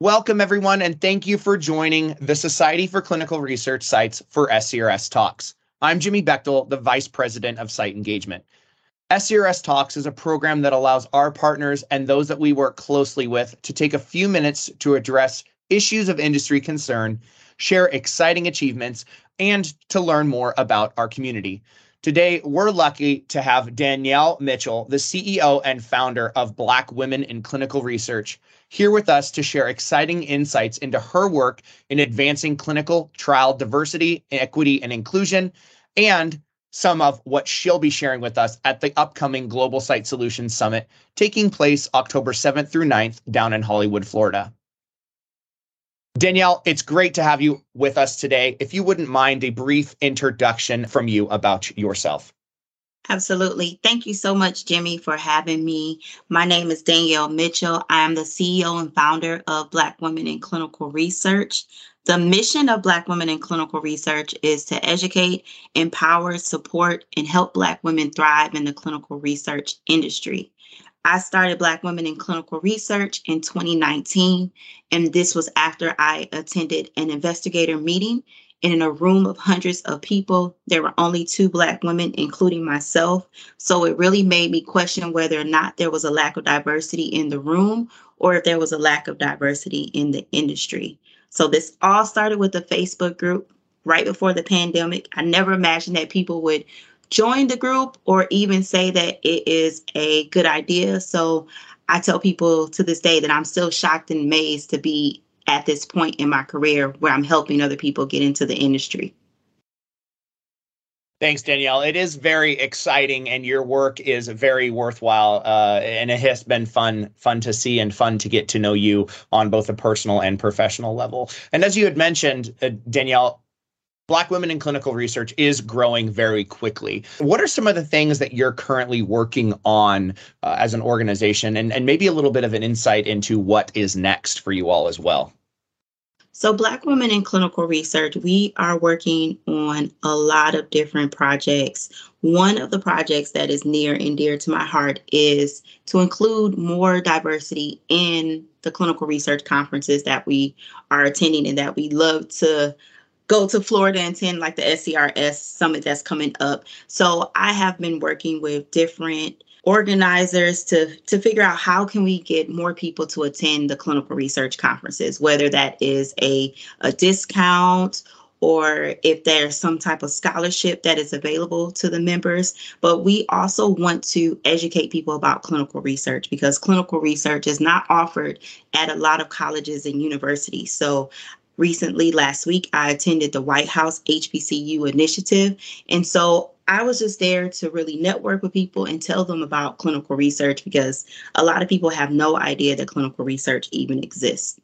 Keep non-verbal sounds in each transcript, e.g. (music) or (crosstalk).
Welcome, everyone, and thank you for joining the Society for Clinical Research Sites for SCRS Talks. I'm Jimmy Bechtel, the Vice President of Site Engagement. SCRS Talks is a program that allows our partners and those that we work closely with to take a few minutes to address issues of industry concern, share exciting achievements, and to learn more about our community. Today, we're lucky to have Danielle Mitchell, the CEO and founder of Black Women in Clinical Research, here with us to share exciting insights into her work in advancing clinical trial diversity, equity, and inclusion, and some of what she'll be sharing with us at the upcoming Global Site Solutions Summit taking place October 7th through 9th down in Hollywood, Florida. Danielle, it's great to have you with us today. If you wouldn't mind a brief introduction from you about yourself. Absolutely. Thank you so much, Jimmy, for having me. My name is Danielle Mitchell. I am the CEO and founder of Black Women in Clinical Research. The mission of Black Women in Clinical Research is to educate, empower, support, and help Black women thrive in the clinical research industry. I started Black Women in Clinical Research in 2019, and this was after I attended an investigator meeting and in a room of hundreds of people, there were only two Black women, including myself. So it really made me question whether or not there was a lack of diversity in the room or if there was a lack of diversity in the industry. So this all started with a Facebook group right before the pandemic. I never imagined that people would join the group or even say that it is a good idea. So I tell people to this day that I'm still shocked and amazed to be at this point in my career where I'm helping other people get into the industry. Thanks, Danielle. It is very exciting, and your work is very worthwhile. Uh, and it has been fun, fun to see, and fun to get to know you on both a personal and professional level. And as you had mentioned, uh, Danielle, Black women in clinical research is growing very quickly. What are some of the things that you're currently working on uh, as an organization, and, and maybe a little bit of an insight into what is next for you all as well? So, Black Women in Clinical Research, we are working on a lot of different projects. One of the projects that is near and dear to my heart is to include more diversity in the clinical research conferences that we are attending and that we love to go to Florida and attend like the SCRS summit that's coming up. So I have been working with different organizers to to figure out how can we get more people to attend the clinical research conferences whether that is a a discount or if there's some type of scholarship that is available to the members. But we also want to educate people about clinical research because clinical research is not offered at a lot of colleges and universities. So recently, last week, I attended the White House HBCU initiative. And so I was just there to really network with people and tell them about clinical research because a lot of people have no idea that clinical research even exists.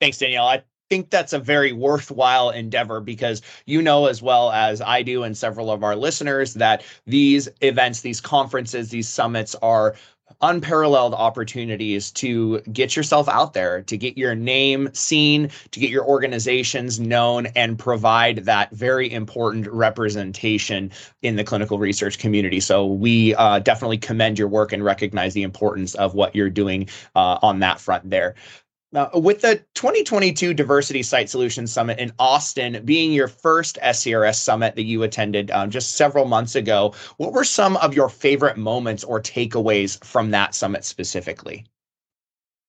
Thanks, Danielle. I think that's a very worthwhile endeavor because you know as well as I do and several of our listeners that these events, these conferences, these summits are unparalleled opportunities to get yourself out there, to get your name seen, to get your organizations known, and provide that very important representation in the clinical research community. So we uh, definitely commend your work and recognize the importance of what you're doing uh, on that front there. Now, with the 2022 Diversity Site Solutions Summit in Austin being your first SCRS summit that you attended um, just several months ago, what were some of your favorite moments or takeaways from that summit specifically?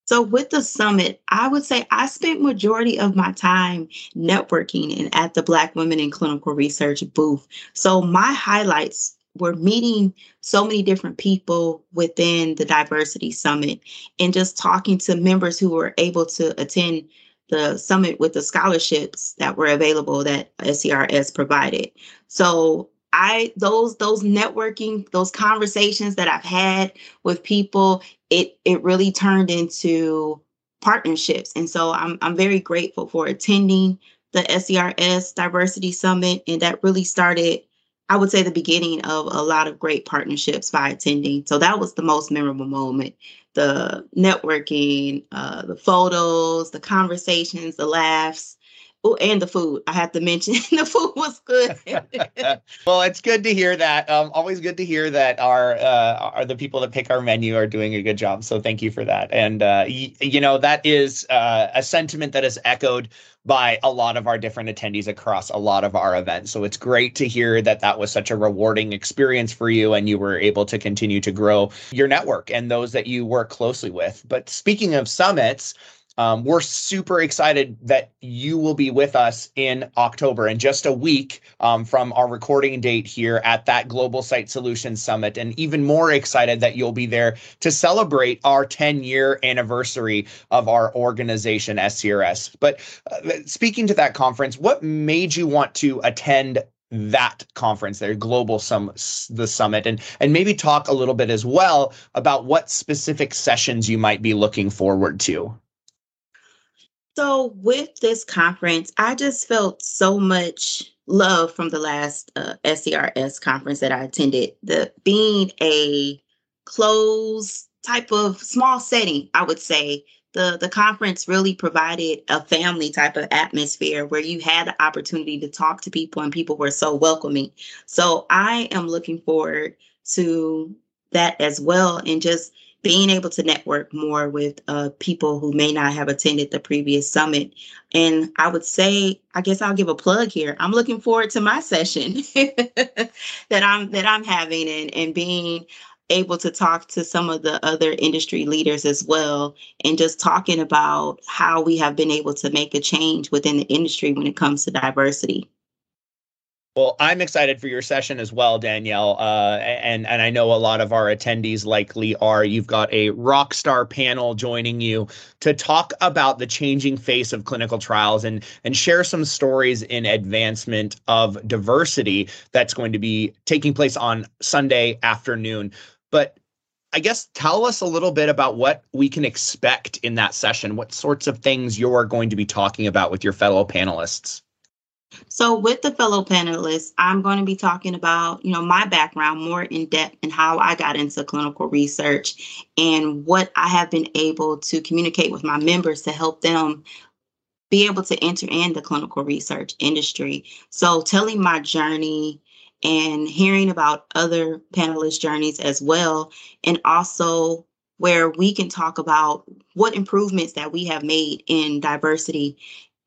So with the summit, I would say I spent majority of my time networking and at the Black Women in Clinical Research booth. So my highlights we're meeting so many different people within the diversity summit and just talking to members who were able to attend the summit with the scholarships that were available that SCRS provided. So I those those networking, those conversations that I've had with people, it it really turned into partnerships. And so I'm I'm very grateful for attending the SCRS Diversity Summit and that really started I would say the beginning of a lot of great partnerships by attending. So that was the most memorable moment. The networking, uh, the photos, the conversations, the laughs. Oh, and the food. I have to mention (laughs) the food was good. (laughs) well, it's good to hear that. Um, always good to hear that our uh, are the people that pick our menu are doing a good job. So thank you for that. And uh, y- you know that is uh, a sentiment that is echoed by a lot of our different attendees across a lot of our events. So it's great to hear that that was such a rewarding experience for you and you were able to continue to grow your network and those that you work closely with. But speaking of summits, um, we're super excited that you will be with us in October in just a week um, from our recording date here at that Global Site Solutions Summit. And even more excited that you'll be there to celebrate our 10 year anniversary of our organization, SCRS. But uh, speaking to that conference, what made you want to attend that conference there global sum the summit and and maybe talk a little bit as well about what specific sessions you might be looking forward to so, with this conference, I just felt so much love from the last uh, SCRS conference that I attended. The being a closed type of small setting, I would say the the conference really provided a family type of atmosphere where you had the opportunity to talk to people and people were so welcoming. So I am looking forward to that as well and just being able to network more with uh, people who may not have attended the previous summit. And I would say, I guess I'll give a plug here. I'm looking forward to my session (laughs) that I'm that I'm having and, and being able to talk to some of the other industry leaders as well and just talking about how we have been able to make a change within the industry when it comes to diversity. Well, I'm excited for your session as well, Danielle. Uh, and and I know a lot of our attendees likely are. You've got a rock star panel joining you to talk about the changing face of clinical trials and and share some stories in advancement of diversity that's going to be taking place on Sunday afternoon. But I guess tell us a little bit about what we can expect in that session. What sorts of things you're going to be talking about with your fellow panelists? So with the fellow panelists, I'm going to be talking about, you know, my background more in depth and how I got into clinical research and what I have been able to communicate with my members to help them be able to enter in the clinical research industry. So telling my journey and hearing about other panelists' journeys as well, and also where we can talk about what improvements that we have made in diversity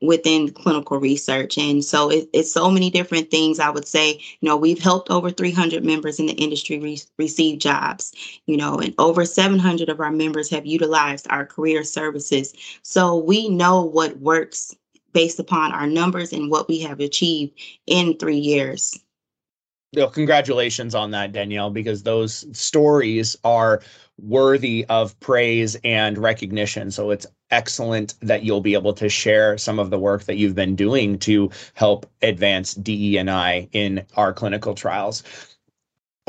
within clinical research. And so it, it's so many different things. I would say, you know, we've helped over 300 members in the industry re- receive jobs, you know, and over 700 of our members have utilized our career services. So we know what works based upon our numbers and what we have achieved in three years. Well, congratulations on that, Danielle, because those stories are worthy of praise and recognition. So it's excellent that you'll be able to share some of the work that you've been doing to help advance DE&I in our clinical trials.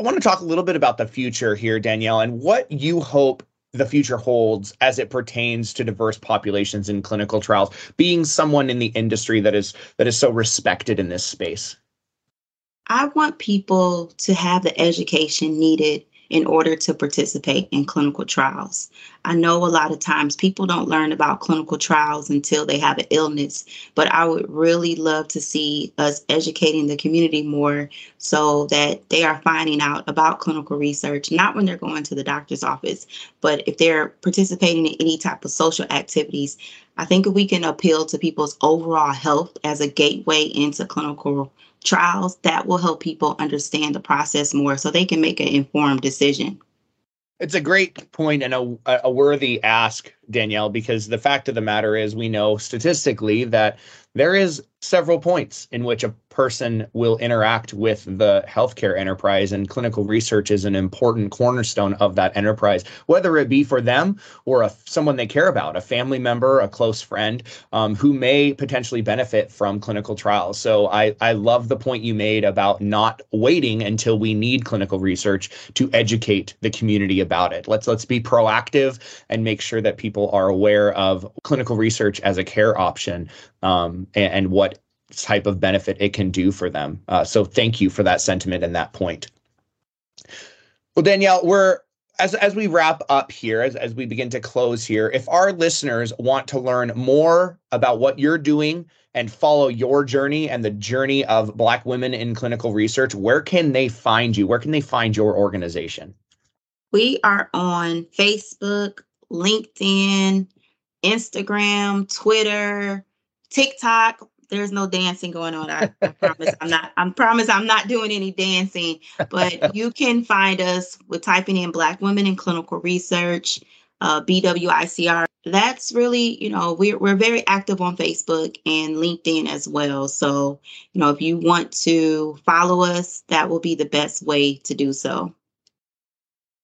I want to talk a little bit about the future here, Danielle, and what you hope the future holds as it pertains to diverse populations in clinical trials, being someone in the industry that is that is so respected in this space. I want people to have the education needed in order to participate in clinical trials. I know a lot of times people don't learn about clinical trials until they have an illness, but I would really love to see us educating the community more so that they are finding out about clinical research, not when they're going to the doctor's office, but if they're participating in any type of social activities. I think if we can appeal to people's overall health as a gateway into clinical trials that will help people understand the process more so they can make an informed decision. It's a great point and a, a worthy ask, Danielle, because the fact of the matter is we know statistically that there is several points in which a person will interact with the healthcare enterprise and clinical research is an important cornerstone of that enterprise whether it be for them or a, someone they care about a family member a close friend um, who may potentially benefit from clinical trials. So I, I love the point you made about not waiting until we need clinical research to educate the community about it. Let's let's be proactive and make sure that people are aware of clinical research as a care option um, and, and what type of benefit it can do for them. Uh, so thank you for that sentiment and that point. Well, Danielle, we're as as we wrap up here, as, as we begin to close here, if our listeners want to learn more about what you're doing and follow your journey and the journey of Black women in clinical research, where can they find you? Where can they find your organization? We are on Facebook, LinkedIn, Instagram, Twitter, TikTok. There's no dancing going on. I, I promise I'm not. I promise I'm not doing any dancing. But (laughs) you can find us with typing in Black Women in Clinical Research, uh, BWICR. That's really, you know, we're we're very active on Facebook and LinkedIn as well. So, you know, if you want to follow us, that will be the best way to do so.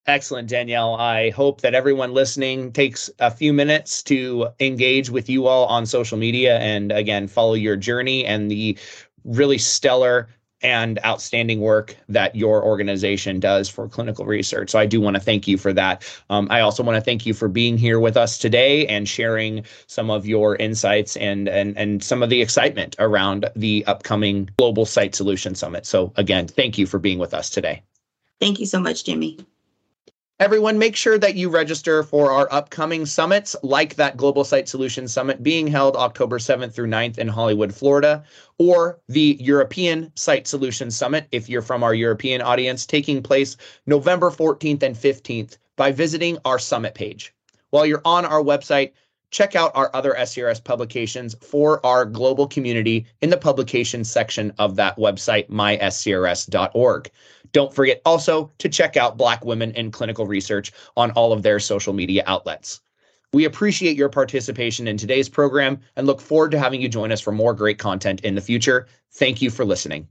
Excellent, Danielle. I hope that everyone listening takes a few minutes to engage with you all on social media and again, follow your journey and the really stellar and outstanding work that your organization does for clinical research. So I do want to thank you for that. Um, I also want to thank you for being here with us today and sharing some of your insights and and and some of the excitement around the upcoming Global Site Solution Summit. So again, thank you for being with us today. Thank you so much, Jimmy. Everyone, make sure that you register for our upcoming summits, like that Global Site Solutions Summit being held October 7th through 9th in Hollywood, Florida, or the European Site Solutions Summit, if you're from our European audience, taking place November 14th and 15th by visiting our summit page. While you're on our website, check out our other SCRS publications for our global community in the publications section of that website, myscrs.org. Don't forget also to check out Black Women in Clinical Research on all of their social media outlets. We appreciate your participation in today's program and look forward to having you join us for more great content in the future. Thank you for listening.